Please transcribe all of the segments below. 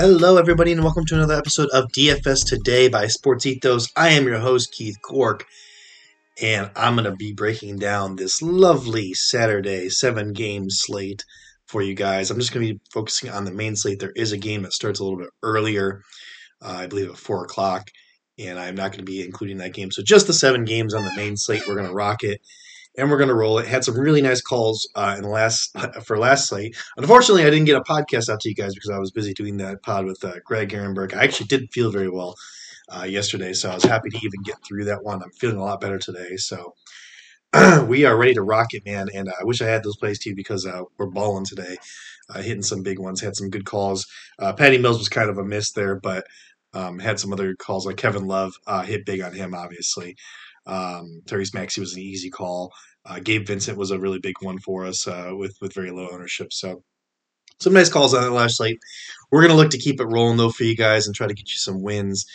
Hello, everybody, and welcome to another episode of DFS Today by Sports Ethos. I am your host, Keith Cork, and I'm going to be breaking down this lovely Saturday seven game slate for you guys. I'm just going to be focusing on the main slate. There is a game that starts a little bit earlier, uh, I believe at 4 o'clock, and I'm not going to be including that game. So just the seven games on the main slate. We're going to rock it and we're going to roll it. Had some really nice calls uh, in last for last slate. Unfortunately, I didn't get a podcast out to you guys because I was busy doing that pod with uh, Greg Ehrenberg. I actually didn't feel very well uh, yesterday, so I was happy to even get through that one. I'm feeling a lot better today, so we are ready to rock it, man. And I wish I had those plays too because uh, we're balling today, uh, hitting some big ones, had some good calls. Uh, Patty Mills was kind of a miss there, but um, had some other calls like Kevin Love hit big on him, obviously. Um, Tyrese Maxey was an easy call. Uh, Gabe Vincent was a really big one for us uh, with with very low ownership. So some nice calls on that last slate. We're gonna look to keep it rolling though for you guys and try to get you some wins.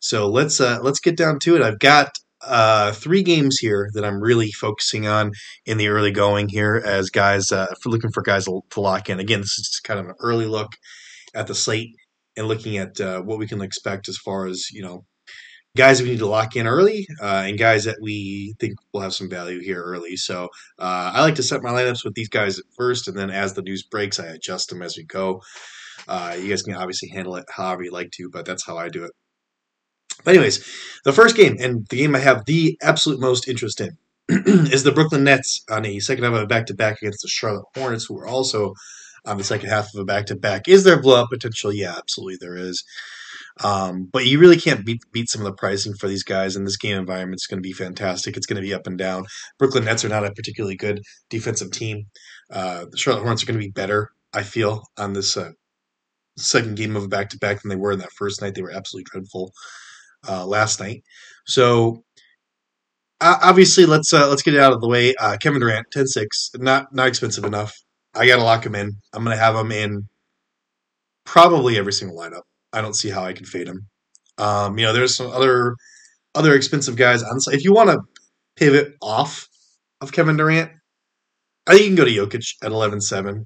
So let's uh, let's get down to it. I've got uh, three games here that I'm really focusing on in the early going here as guys uh, for looking for guys to lock in. Again, this is just kind of an early look at the slate and looking at uh, what we can expect as far as you know guys we need to lock in early uh, and guys that we think will have some value here early. So uh, I like to set my lineups with these guys at first, and then as the news breaks, I adjust them as we go. Uh, you guys can obviously handle it however you like to, but that's how I do it. But anyways, the first game and the game I have the absolute most interest in is the Brooklyn Nets on a second half of a back-to-back against the Charlotte Hornets, who are also on the second half of a back-to-back. Is there blow-up potential? Yeah, absolutely there is. Um, but you really can't beat beat some of the pricing for these guys, and this game environment is going to be fantastic. It's going to be up and down. Brooklyn Nets are not a particularly good defensive team. Uh, the Charlotte Hornets are going to be better, I feel, on this uh, second game of a back to back than they were in that first night. They were absolutely dreadful uh, last night. So obviously, let's uh, let's get it out of the way. Uh, Kevin Durant, 10-6, not not expensive enough. I got to lock him in. I'm going to have him in probably every single lineup. I don't see how I can fade him. Um, you know, there's some other other expensive guys on. If you want to pivot off of Kevin Durant, I think you can go to Jokic at 11-7.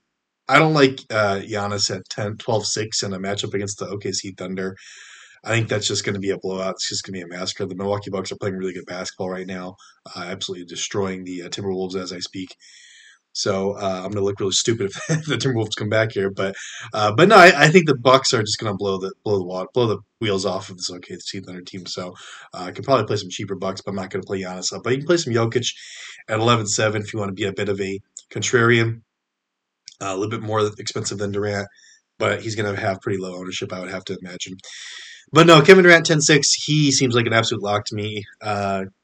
I don't like uh, Giannis at 10, 12-6 in a matchup against the OKC Thunder. I think that's just going to be a blowout. It's just going to be a massacre. The Milwaukee Bucks are playing really good basketball right now, uh, absolutely destroying the uh, Timberwolves as I speak. So uh, I'm going to look really stupid if the Timberwolves come back here, but uh, but no, I, I, think the Bucks are just going to blow the blow the blow the wheels off of this OKC Thunder team. So uh, I can probably play some cheaper Bucks, but I'm not going to play Giannis up. But you can play some Jokic at 11-7 if you want to be a bit of a contrarian, uh, a little bit more expensive than Durant, but he's going to have pretty low ownership, I would have to imagine. But no, Kevin Durant 10-6, he seems like an absolute lock to me.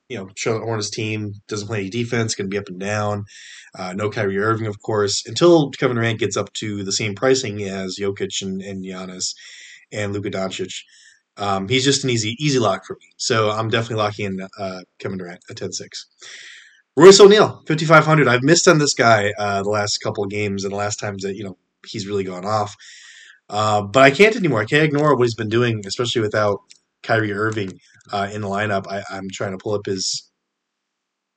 You know, Charlotte Hornets team doesn't play any defense, going to be up and down. Uh, no Kyrie Irving, of course, until Kevin Durant gets up to the same pricing as Jokic and, and Giannis and Luka Doncic. Um, he's just an easy easy lock for me. So I'm definitely locking in uh, Kevin Durant at 10 6. Royce O'Neale, 5,500. I've missed on this guy uh, the last couple of games and the last times that, you know, he's really gone off. Uh, but I can't anymore. I can't ignore what he's been doing, especially without Kyrie Irving uh, in the lineup. I, am trying to pull up his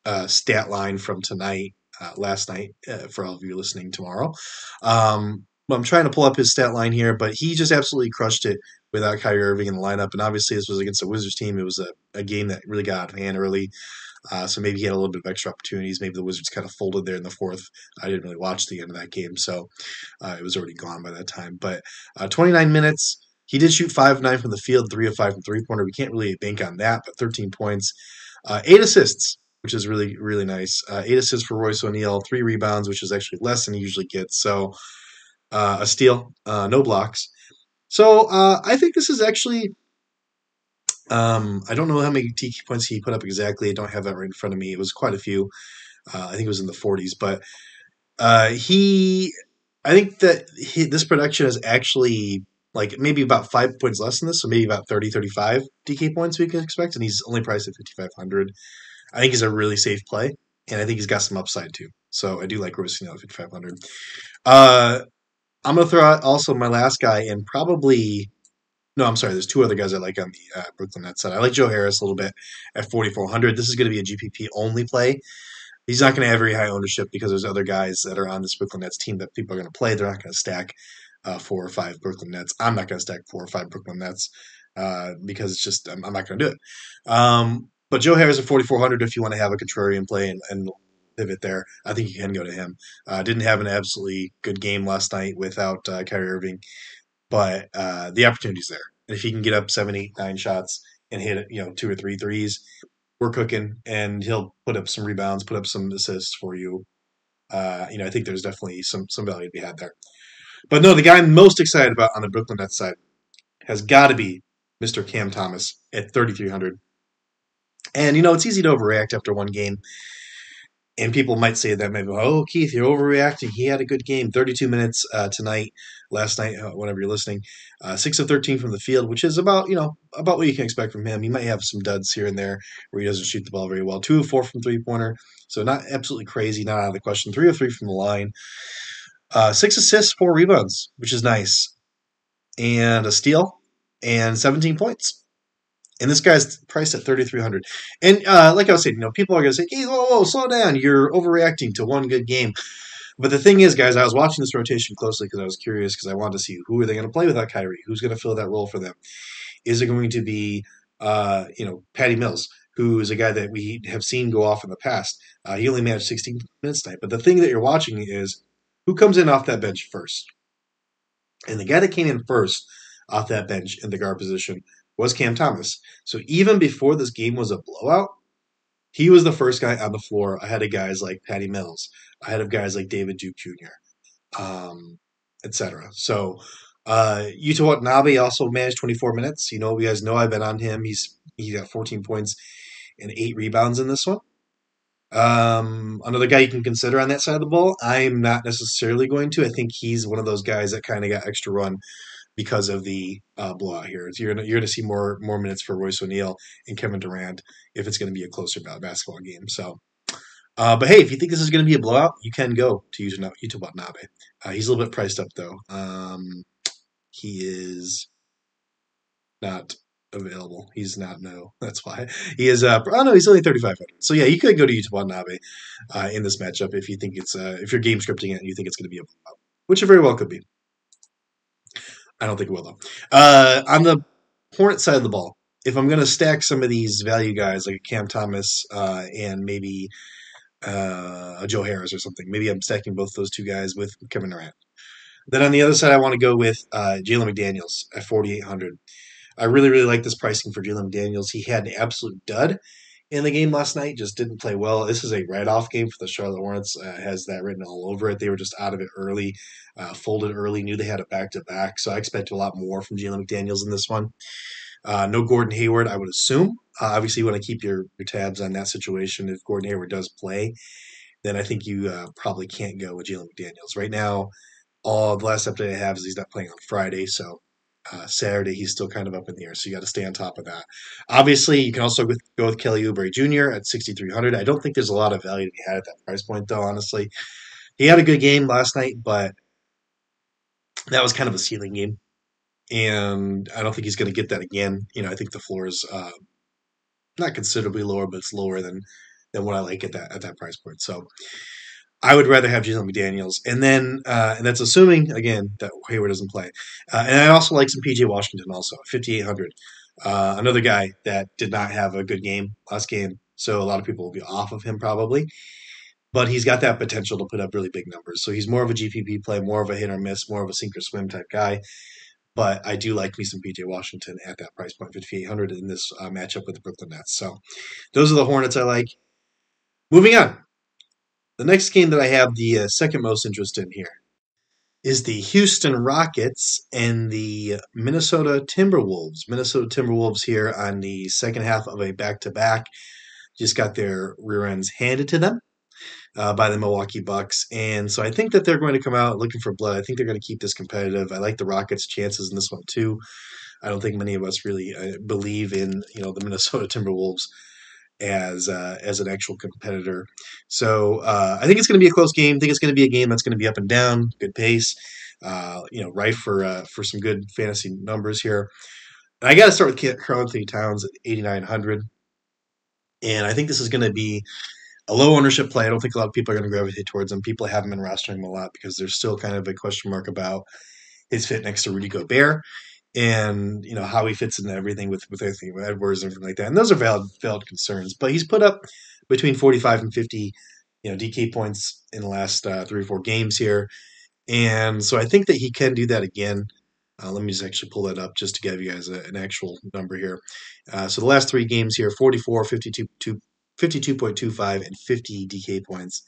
uh, stat line from tonight, uh, last night, uh, for all of you listening tomorrow. Um, I'm trying to pull up his stat line here, but he just absolutely crushed it without Kyrie Irving in the lineup. And obviously, this was against the Wizards team. It was a, a game that really got out of hand early. Uh, so maybe he had a little bit of extra opportunities. Maybe the Wizards kind of folded there in the fourth. I didn't really watch the end of that game, so uh, it was already gone by that time. But uh, 29 minutes, he did shoot five of nine from the field, three of five from three pointer. We can't really bank on that, but 13 points, uh, eight assists, which is really really nice. Uh, eight assists for Royce O'Neale, three rebounds, which is actually less than he usually gets. So uh, a steal, uh, no blocks. So uh, I think this is actually. Um, I don't know how many DK points he put up exactly. I don't have that right in front of me. It was quite a few. I think it was in the 40s, but he. I think that he, this production is actually like maybe about five points less than this, so maybe about 30, 35 DK points we can expect, and he's only priced at 5,500. I think he's a really safe play, and I think he's got some upside too. So I do like Royce at 5,500. Uh, I'm going to throw out also my last guy, and probably no, I'm sorry. There's two other guys I like on the uh, Brooklyn Nets side. I like Joe Harris a little bit at 4,400. This is going to be a GPP only play. He's not going to have very high ownership because there's other guys that are on this Brooklyn Nets team that people are going to play. They're not going to stack uh, four or five Brooklyn Nets. I'm not going to stack four or five Brooklyn Nets uh, because it's just I'm, I'm not going to do it. Um, but Joe Harris at 4,400 if you want to have a contrarian play and, and pivot there. I think you can go to him. Uh, didn't have an absolutely good game last night without uh, Kyrie Irving, but uh, the opportunity's there. And if he can get up seven, eight, nine shots and hit you know two or three threes, we're cooking. And he'll put up some rebounds, put up some assists for you. Uh, you know, I think there's definitely some some value to be had there. But no, the guy I'm most excited about on the Brooklyn Nets side has got to be Mr. Cam Thomas at 3,300. And you know, it's easy to overreact after one game and people might say that maybe, oh, Keith, you're overreacting. He had a good game, 32 minutes uh, tonight, last night, uh, whenever you're listening. Uh, six of 13 from the field, which is about you know about what you can expect from him. He might have some duds here and there where he doesn't shoot the ball very well. Two of four from three pointer, so not absolutely crazy, not out of the question. Three of three from the line. Uh, six assists, four rebounds, which is nice, and a steal, and 17 points. And this guy's priced at 3300 and uh, like i was saying you know people are going to say hey whoa, whoa slow down. You're overreacting to one good game. But the thing is guys i was watching this rotation closely because i was curious because i wanted to see who are they going to play without Kyrie? Who's going to fill that role for them? Is it going to be uh, you know patty mills who is a guy that we have seen go off in the past? Uh, he only managed 16 minutes tonight. But the thing that you're watching is who comes in off that bench first and the guy that came in first off that bench in the guard position was Cam Thomas. So even before this game was a blowout, he was the first guy on the floor ahead of guys like Patty Mills, ahead of guys like David Duke Jr., um, etc. So uh, Yuta Watanabe also managed 24 minutes. You know, you guys know I've been on him. He's he got 14 points and eight rebounds in this one. Um, another guy you can consider on that side of the ball. I'm not necessarily going to. I think he's one of those guys that kind of got extra run because of the uh, blowout here. You're gonna, you're going to see more more minutes for Royce O'Neale and Kevin Durant if it's going to be a closer basketball game. So, uh, but hey, if you think this is going to be a blowout, you can go to Yuta Watanabe. Uh, he's a little bit priced up though. Um, he is not available. He's not no. That's why he is. Uh, oh no, he's only thirty five hundred. So yeah, you could go to Yuta Watanabe uh, in this matchup if you think it's uh, if you're game scripting it and you think it's going to be a blowout, which it very well could be. I don't think it will though. Uh, on the Hornet side of the ball, if I'm going to stack some of these value guys like Cam Thomas uh, and maybe uh, a Joe Harris or something, maybe I'm stacking both those two guys with Kevin Durant. Then on the other side, I want to go with uh, Jalen McDaniels at 4,800. I really, really like this pricing for Jalen McDaniels. He had an absolute dud in the game last night. Just didn't play well. This is a write-off game for the Charlotte Hornets. Uh, has that written all over it. They were just out of it early, uh, folded early. Knew they had a back-to-back, so I expect a lot more from Jalen McDaniels in this one. Uh, no Gordon Hayward, I would assume. Uh, obviously, you want to keep your, your tabs on that situation. If Gordon Hayward does play, then I think you uh, probably can't go with Jalen McDaniels right now. All the last update I have is he's not playing on Friday, so uh, Saturday, he's still kind of up in the air, so you got to stay on top of that. Obviously, you can also go with Kelly Oubre Jr. at 6,300. I don't think there's a lot of value to be had at that price point, though. Honestly, he had a good game last night, but that was kind of a ceiling game, and I don't think he's going to get that again. You know, I think the floor is uh, not considerably lower, but it's lower than than what I like at that at that price point. So I would rather have Jalen McDaniels, and then uh, and that's assuming again that Hayward doesn't play. Uh, and I also like some PJ Washington also fifty eight hundred. Uh, another guy that did not have a good game last game, so a lot of people will be off of him probably. But he's got that potential to put up really big numbers. So he's more of a GPP play, more of a hit or miss, more of a sink or swim type guy. But I do like me some PJ Washington at that price point, 5,800 in this uh, matchup with the Brooklyn Nets. So those are the Hornets I like. Moving on. The next game that I have the uh, second most interest in here is the Houston Rockets and the Minnesota Timberwolves. Minnesota Timberwolves here on the second half of a back to back just got their rear ends handed to them uh, by the Milwaukee Bucks. And so I think that they're going to come out looking for blood. I think they're going to keep this competitive. I like the Rockets' chances in this one too. I don't think many of us really uh, believe in you know the Minnesota Timberwolves as uh, as an actual competitor. So uh, I think it's going to be a close game. I think it's going to be a game that's going to be up and down, good pace. Uh, you know, right for uh, for some good fantasy numbers here. And I got to start with Karl Anthony Towns at 8,900. And I think this is going to be a low ownership play. I don't think a lot of people are going to gravitate towards him. People haven't been rostering him a lot because there's still kind of a question mark about his fit next to Rudy Gobert and you know how he fits into everything with with everything with Edwards and everything like that. And those are valid valid concerns. But he's put up between 45 and 50 you know DK points in the last uh, three or four games here, and so I think that he can do that again. Uh, let me just actually pull that up just to give you guys a, an actual number here. Uh, so the last three games here 44, 52, 52.25, and 50 DK points.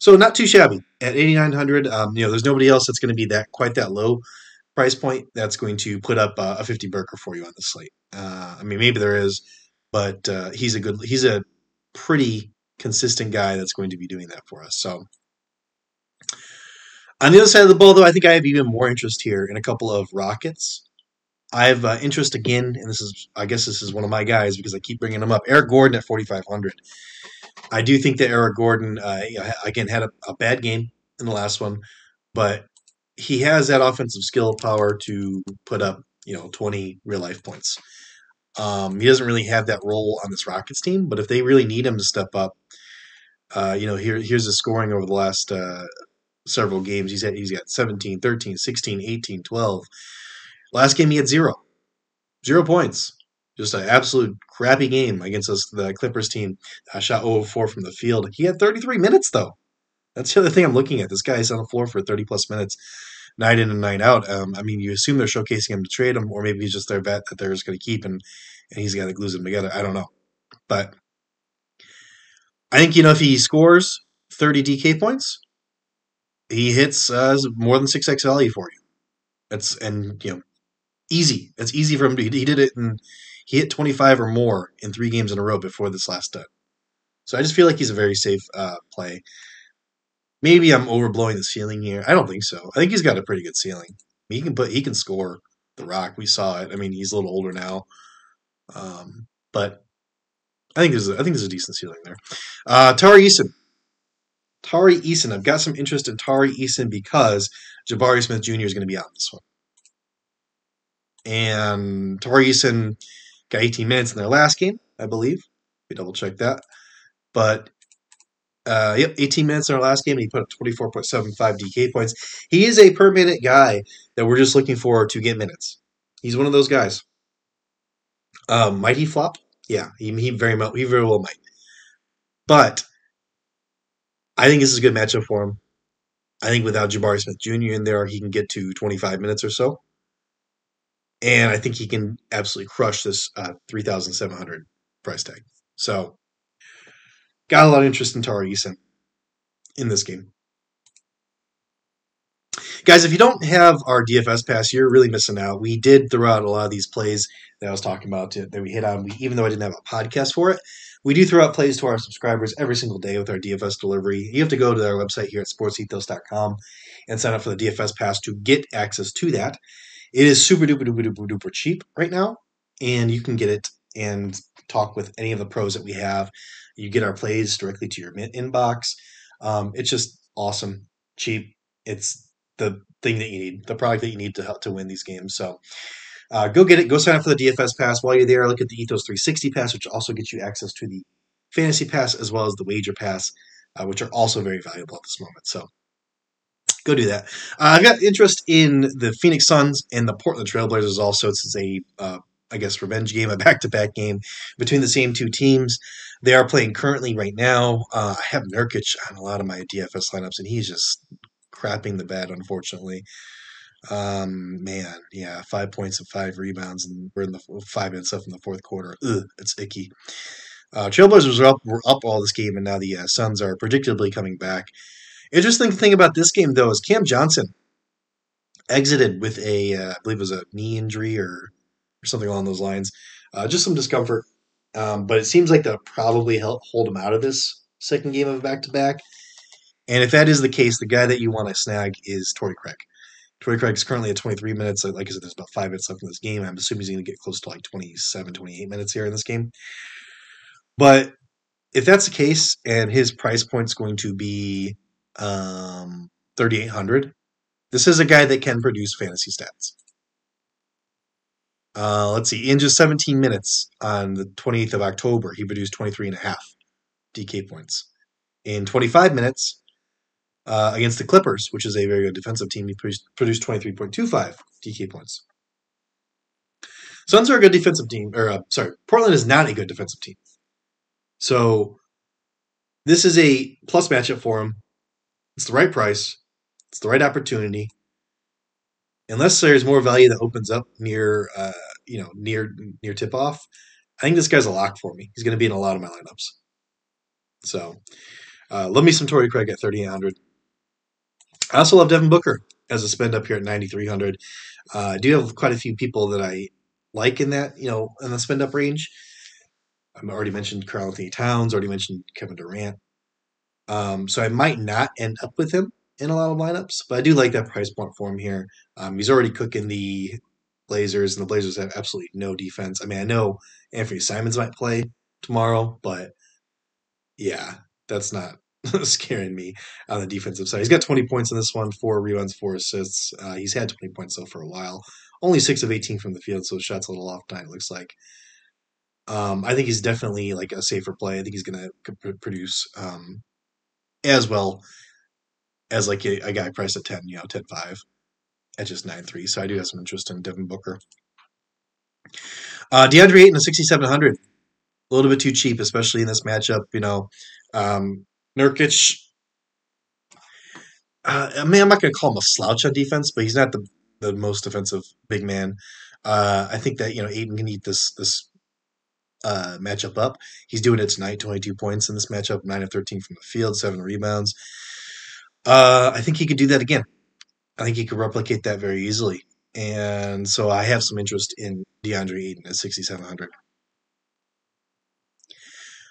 So not too shabby at 8,900. Um, you know, there's nobody else that's going to be that quite that low price point that's going to put up uh, a 50 burger for you on the slate. Uh, I mean, maybe there is, but uh, he's a good, he's a pretty consistent guy that's going to be doing that for us. So on the other side of the ball, though, I think I have even more interest here in a couple of Rockets. I have uh, interest again, and this is, I guess, this is one of my guys because I keep bringing him up. Eric Gordon at 4,500. I do think that Eric Gordon, uh, again, had a, a, bad game in the last one, but he has that offensive skill power to put up, you know, 20 real life points. Um, he doesn't really have that role on this Rockets team, but if they really need him to step up, uh, you know, here here's the scoring over the last uh, several games. He's had he's got 17, 13, 16, 18, 12. Last game he had zero, zero points. Just an absolute crappy game against us, the Clippers team. I shot 0 4 from the field. He had 33 minutes though. That's the other thing I'm looking at. This guy's on the floor for 30 plus minutes, night in and night out. Um, I mean, you assume they're showcasing him to trade him, or maybe he's just their bet that they're just going to keep and and he's got to glue them together. I don't know, but I think you know if he scores 30 DK points, he hits uh, more than six X value for you. That's and you know easy. It's easy for him to. He did it and he hit 25 or more in three games in a row before this last done. So I just feel like he's a very safe uh, play. Maybe I'm overblowing the ceiling here. I don't think so. I think he's got a pretty good ceiling. He can put he can score the rock. We saw it. I mean, he's a little older now, um, but I think there's a, I think there's a decent ceiling there. Uh, Tari Eason. Tari Eason. I've got some interest in Tari Eason because Jabari Smith Jr. is going to be on this one. And Tari Eason got 18 minutes in their last game, I believe. We double check that. But uh, yep, 18 minutes in our last game, he put up 24.75 DK points. He is a per minute guy that we're just looking for to get minutes. He's one of those guys. Um, might he flop? Yeah, he, he very he very well might. But I think this is a good matchup for him. I think without Jabari Smith Jr. in there, he can get to 25 minutes or so. And I think he can absolutely crush this uh, 3,700 price tag. So, got a lot of interest in Tari Eason in this game. Guys, if you don't have our DFS pass, you're really missing out. We did throw out a lot of these plays that I was talking about to, that we hit on. We, even though I didn't have a podcast for it, we do throw out plays to our subscribers every single day with our DFS delivery. You have to go to our website here at sportsethos.com and sign up for the DFS pass to get access to that. It is super duper duper duper duper cheap right now, and you can get it and talk with any of the pros that we have. You get our plays directly to your inbox. Um, it's just awesome, cheap. It's the thing that you need, the product that you need to help to win these games. So uh, go get it. Go sign up for the DFS pass. While you're there, look at the Ethos 360 pass, which also gets you access to the fantasy pass as well as the wager pass, uh, which are also very valuable at this moment. So go do that. Uh, I've got interest in the Phoenix Suns and the Portland Trailblazers also. Is a, uh, I guess, revenge game, a back to back game between the same two teams. They are playing currently right now. Uh, I have Nurkic on a lot of my DFS lineups, and he's just crapping the bed, unfortunately. Um, man, yeah, five points and five rebounds, and we're in the five minutes left in the fourth quarter. Ugh, it's icky. Uh, Trailblazers were up, were up all this game, and now the uh, Suns are predictably coming back. Interesting thing about this game, though, is Cam Johnson exited with a, uh, I believe it was a knee injury or, or something along those lines. Uh, just some discomfort, um, but it seems like that'll probably help hold him out of this second game of back to back. And if that is the case, the guy that you want to snag is Torrey Craig. Torrey Craig is currently at 23 minutes. Like I said, there's about five minutes left in this game. I'm assuming he's going to get close to like 27, 28 minutes here in this game. But if that's the case, and his price point is going to be um, 3,800, this is a guy that can produce fantasy stats. Uh, let's see. In just 17 minutes on the 28th of October, he produced 23 and a half DK points. In 25 minutes, uh, against the Clippers, which is a very good defensive team. He produced 23.25 DK points. Suns are a good defensive team, or uh, sorry, Portland is not a good defensive team. So this is a plus matchup for him. It's the right price. It's the right opportunity. Unless there's more value that opens up near, uh, you know, near near tip off, I think this guy's a lock for me. He's going to be in a lot of my lineups. So, uh, love me some Torrey Craig at 3,800. I also love Devin Booker as a spend up here at 9,300. Uh, I do have quite a few people that I like in that, you know, in the spend up range. I've already mentioned Karl-Anthony Towns, already mentioned Kevin Durant. Um, so I might not end up with him in a lot of lineups, but I do like that price point for him here. Um, he's already cooking the Blazers, and the Blazers have absolutely no defense. I mean, I know Anthony Simons might play tomorrow, but yeah, that's not scaring me on the defensive side. He's got 20 points in this one, four rebounds, four assists. Uh, he's had 20 points though for a while. Only six of 18 from the field, so shots a little off tonight. It looks like. Um, I think he's definitely like a safer play. I think he's going to produce um, as well as like a, a, guy priced at 10, you know, 10 5 at just 9 3. So I do have some interest in Devin Booker. Uh, DeAndre Ayton at 6,700. A little bit too cheap, especially in this matchup. You know, um, Nurkic. Uh, I mean, I'm not going to call him a slouch on defense, but he's not the, the most defensive big man. Uh, I think that you know Ayton can eat this this uh, matchup up. He's doing it tonight. 22 points in this matchup, nine of 13 from the field, seven rebounds. Uh, I think he could do that again. I think he could replicate that very easily. And so I have some interest in DeAndre Ayton at 6,700.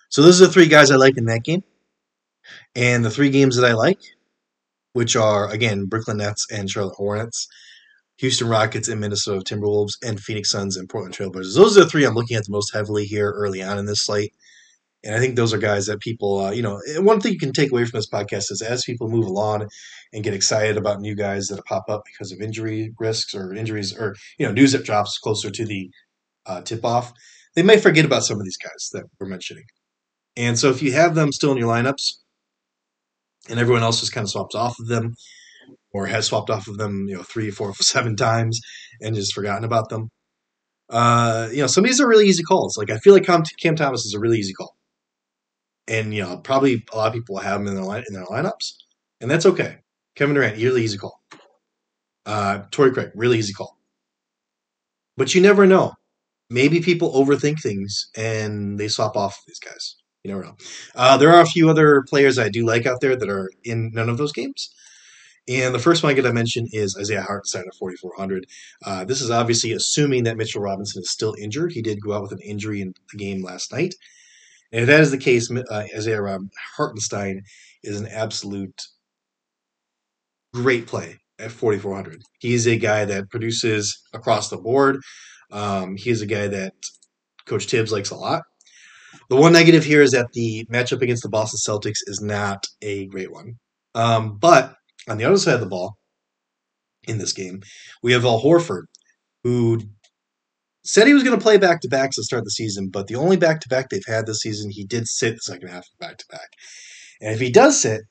So those are the three guys I like in that game. And the three games that I like, which are, again, Brooklyn Nets and Charlotte Hornets, Houston Rockets and Minnesota Timberwolves, and Phoenix Suns and Portland Trailblazers. Those are the three I'm looking at the most heavily here early on in this slate. And I think those are guys that people, uh, you know, one thing you can take away from this podcast is as people move along and get excited about new guys that pop up because of injury risks or injuries or, you know, news that drops closer to the uh, tip off, they may forget about some of these guys that we're mentioning. And so if you have them still in your lineups and everyone else just kind of swaps off of them or has swapped off of them, you know, three, four, seven times and just forgotten about them, uh, you know, some of these are really easy calls. Like I feel like Cam, Cam Thomas is a really easy call and you know probably a lot of people have him in their line in their lineups, and that's okay. Kevin Durant, really easy call. Uh, Torrey Craig, really easy call. But you never know. Maybe people overthink things and they swap off these guys. You never know. Uh, there are a few other players I do like out there that are in none of those games. And the first one I get to mention is Isaiah Hartenstein at 4,400. Uh, this is obviously assuming that Mitchell Robinson is still injured. He did go out with an injury in the game last night. And if that is the case, uh, Isaiah Hartenstein is an absolute great play at 4,400. He's a guy that produces across the board. Um, he's a guy that Coach Thibs likes a lot. The one negative here is that the matchup against the Boston Celtics is not a great one. Um, but on the other side of the ball, in this game, we have Al Horford, who said he was going to play back to backs to start the season, but the only back to back they've had this season, he did sit the second half back to back. And if he does sit,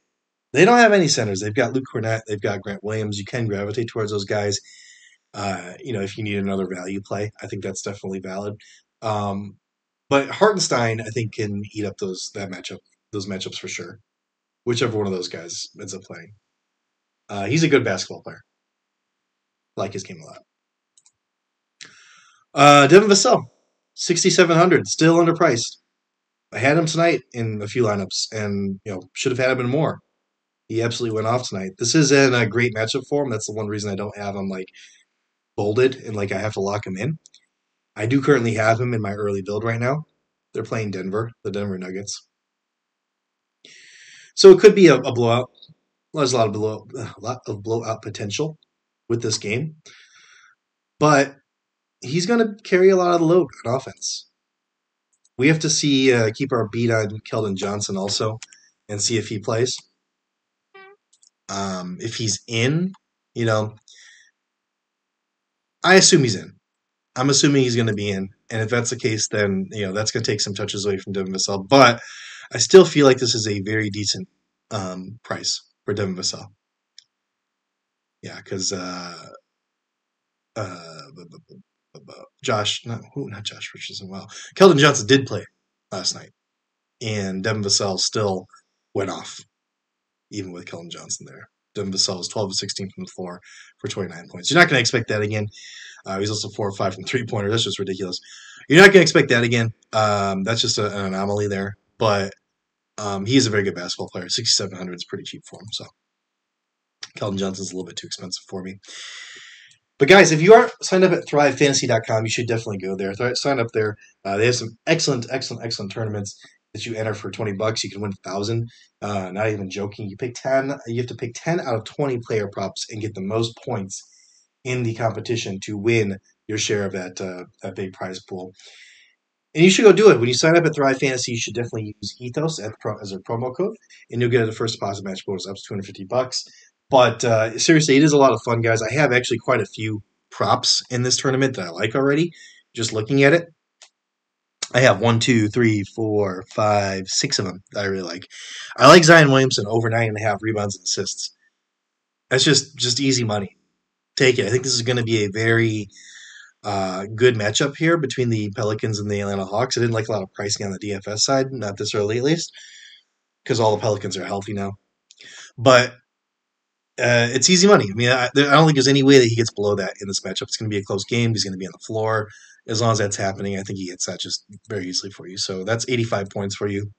they don't have any centers. They've got Luke Kornet, they've got Grant Williams. You can gravitate towards those guys. Uh, you know, if you need another value play, I think that's definitely valid. Um, but Hartenstein, I think, can eat up those that matchup, those matchups for sure. Whichever one of those guys ends up playing, uh, he's a good basketball player. Like his game a lot. Uh, Devin Vassell, 6,700, still underpriced. I had him tonight in a few lineups, and you know should have had him in more. He absolutely went off tonight. This is in a great matchup for him. That's the one reason I don't have him like bolded and like I have to lock him in. I do currently have him in my early build right now. They're playing Denver, the Denver Nuggets. So it could be a, a blowout. There's a lot of blow, a lot of blowout potential with this game, but he's going to carry a lot of the load on offense. We have to see uh, keep our beat on Keldon Johnson also, and see if he plays. Um, if he's in, you know, I assume he's in. I'm assuming he's going to be in, and if that's the case, then you know that's going to take some touches away from Devin Vassell. But I still feel like this is a very decent um, price for Devin Vassell. Yeah, because uh, uh, Josh, not who, not Josh Richardson. Well, Keldon Johnson did play last night, and Devin Vassell still went off, even with Keldon Johnson there. Devin Vassell was 12 of 16 from the floor for 29 points. You're not going to expect that again. Uh, he's also four or five from three pointers. That's just ridiculous. You're not going to expect that again. Um, that's just a, an anomaly there. But um, he's a very good basketball player. 6,700 is pretty cheap for him. So Keldon Johnson's a little bit too expensive for me. But guys, if you aren't signed up at thrivefantasy.com, you should definitely go there. sign up there. Uh, they have some excellent, excellent, excellent tournaments that you enter for 20 bucks. You can win a thousand. Uh, not even joking. You pick 10. You have to pick 10 out of 20 player props and get the most points in the competition to win your share of that uh, that big prize pool. And you should go do it. When you sign up at Thrive Fantasy, you should definitely use Ethos as a promo code, and you'll get a first deposit match bonus up to 250 bucks. But uh, seriously, it is a lot of fun, guys. I have actually quite a few props in this tournament that I like already. Just looking at it, I have one, two, three, four, five, six of them that I really like. I like Zion Williamson over nine and a half rebounds and assists. That's just just easy money. Take it. I think this is going to be a very uh, good matchup here between the Pelicans and the Atlanta Hawks. I didn't like a lot of pricing on the DFS side, not this early at least, because all the Pelicans are healthy now. But uh, it's easy money. I mean, I, I, don't think there's any way that he gets below that in this matchup. It's going to be a close game. He's going to be on the floor. As long as that's happening, I think he gets that just very easily for you. So that's 85 points for you,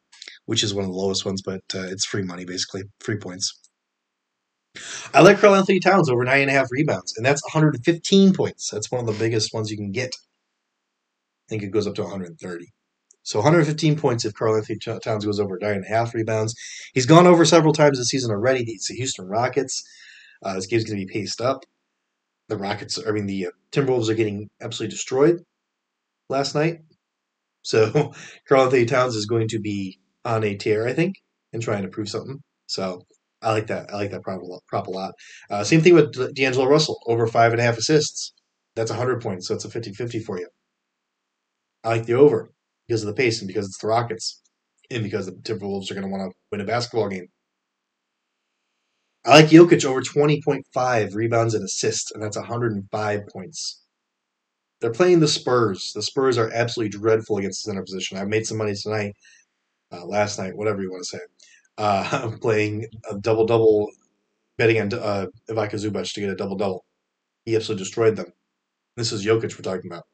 which is one of the lowest ones, but uh, it's free money basically, free points. I like Karl-Anthony Towns over nine and a half rebounds, and that's 115 points. That's one of the biggest ones you can get. I think it goes up to 130. So 115 points if Karl-Anthony Towns goes over nine and a half rebounds. He's gone over several times this season already. It's the Houston Rockets. Uh, this game's going to be paced up. The Rockets, I mean, the uh, Timberwolves are getting absolutely destroyed last night. So Karl-Anthony Towns is going to be on a tear, I think, and trying to prove something. So I like that. I like that prop a lot. Prop a lot. Uh, same thing with D'Angelo Russell, over five and a half assists. That's 100 points, so it's a 50 50 for you. I like the over because of the pace and because it's the Rockets and because the Timberwolves are going to want to win a basketball game. I like Jokic over 20.5 rebounds and assists, and that's 105 points. They're playing the Spurs. The Spurs are absolutely dreadful against the center position. I made some money tonight, uh, last night, whatever you want to say. Uh, I'm playing a double double, betting on uh, Ivica Zubac to get a double double. He absolutely destroyed them. This is Jokic we're talking about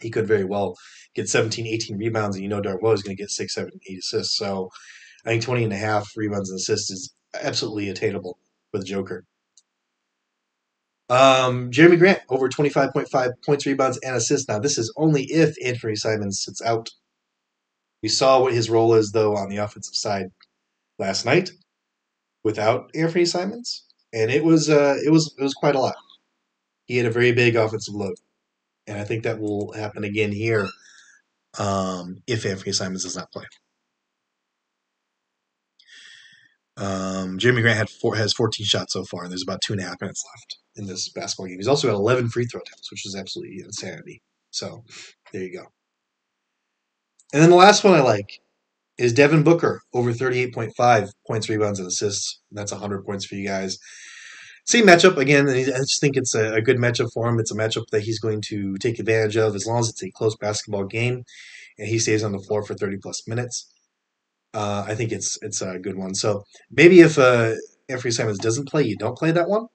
he could very well get 17, 18 rebounds, and you know darn well he's going to get 6, 7, assists. So I think 20 and a half rebounds and assists is absolutely attainable with Joker. Um, Jerami Grant, over 25.5 points, rebounds, and assists. Now, this is only if Anthony Simons sits out. We saw what his role is, though, on the offensive side last night without Anthony Simons, and it was uh, it was it was quite a lot. He had a very big offensive load and I think that will happen again here um, if Anthony Simons does not play. Um, Jerami Grant four, has 14 shots so far, and there's about two and a half minutes left in this basketball game. He's also got 11 free throw attempts, which is absolutely insanity. So there you go. And then the last one I like is Devin Booker over 38.5 points, rebounds, and assists. That's 100 points for you guys same matchup again. I just think it's a, a, good matchup for him. It's a matchup that he's going to take advantage of as long as it's a close basketball game and he stays on the floor for thirty plus minutes. Uh, I think it's it's a good one. So maybe if uh, Anthony Simons doesn't play, you don't play that one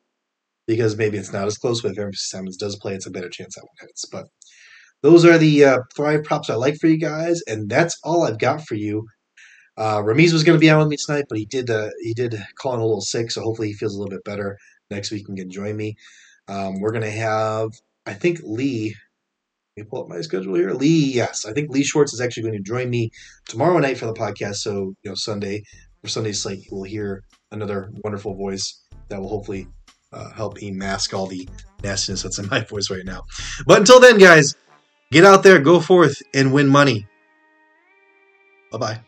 because maybe it's not as close. But if Anthony Simons does play, it's a better chance that one hits. But those are the uh, props I like for you guys, and that's all I've got for you. Uh, Ramiz was going to be on with me tonight, but he did uh, he did call in a little sick, so hopefully he feels a little bit better next week and can join me. Um, we're going to have, I think Lee. Let me pull up my schedule here. Lee, yes, I think Lee Schwartz is actually going to join me tomorrow night for the podcast. So you know, Sunday for Sunday's slate, you will hear another wonderful voice that will hopefully uh, help me mask all the nastiness that's in my voice right now. But until then, guys, get out there, go forth, and win money. Bye bye.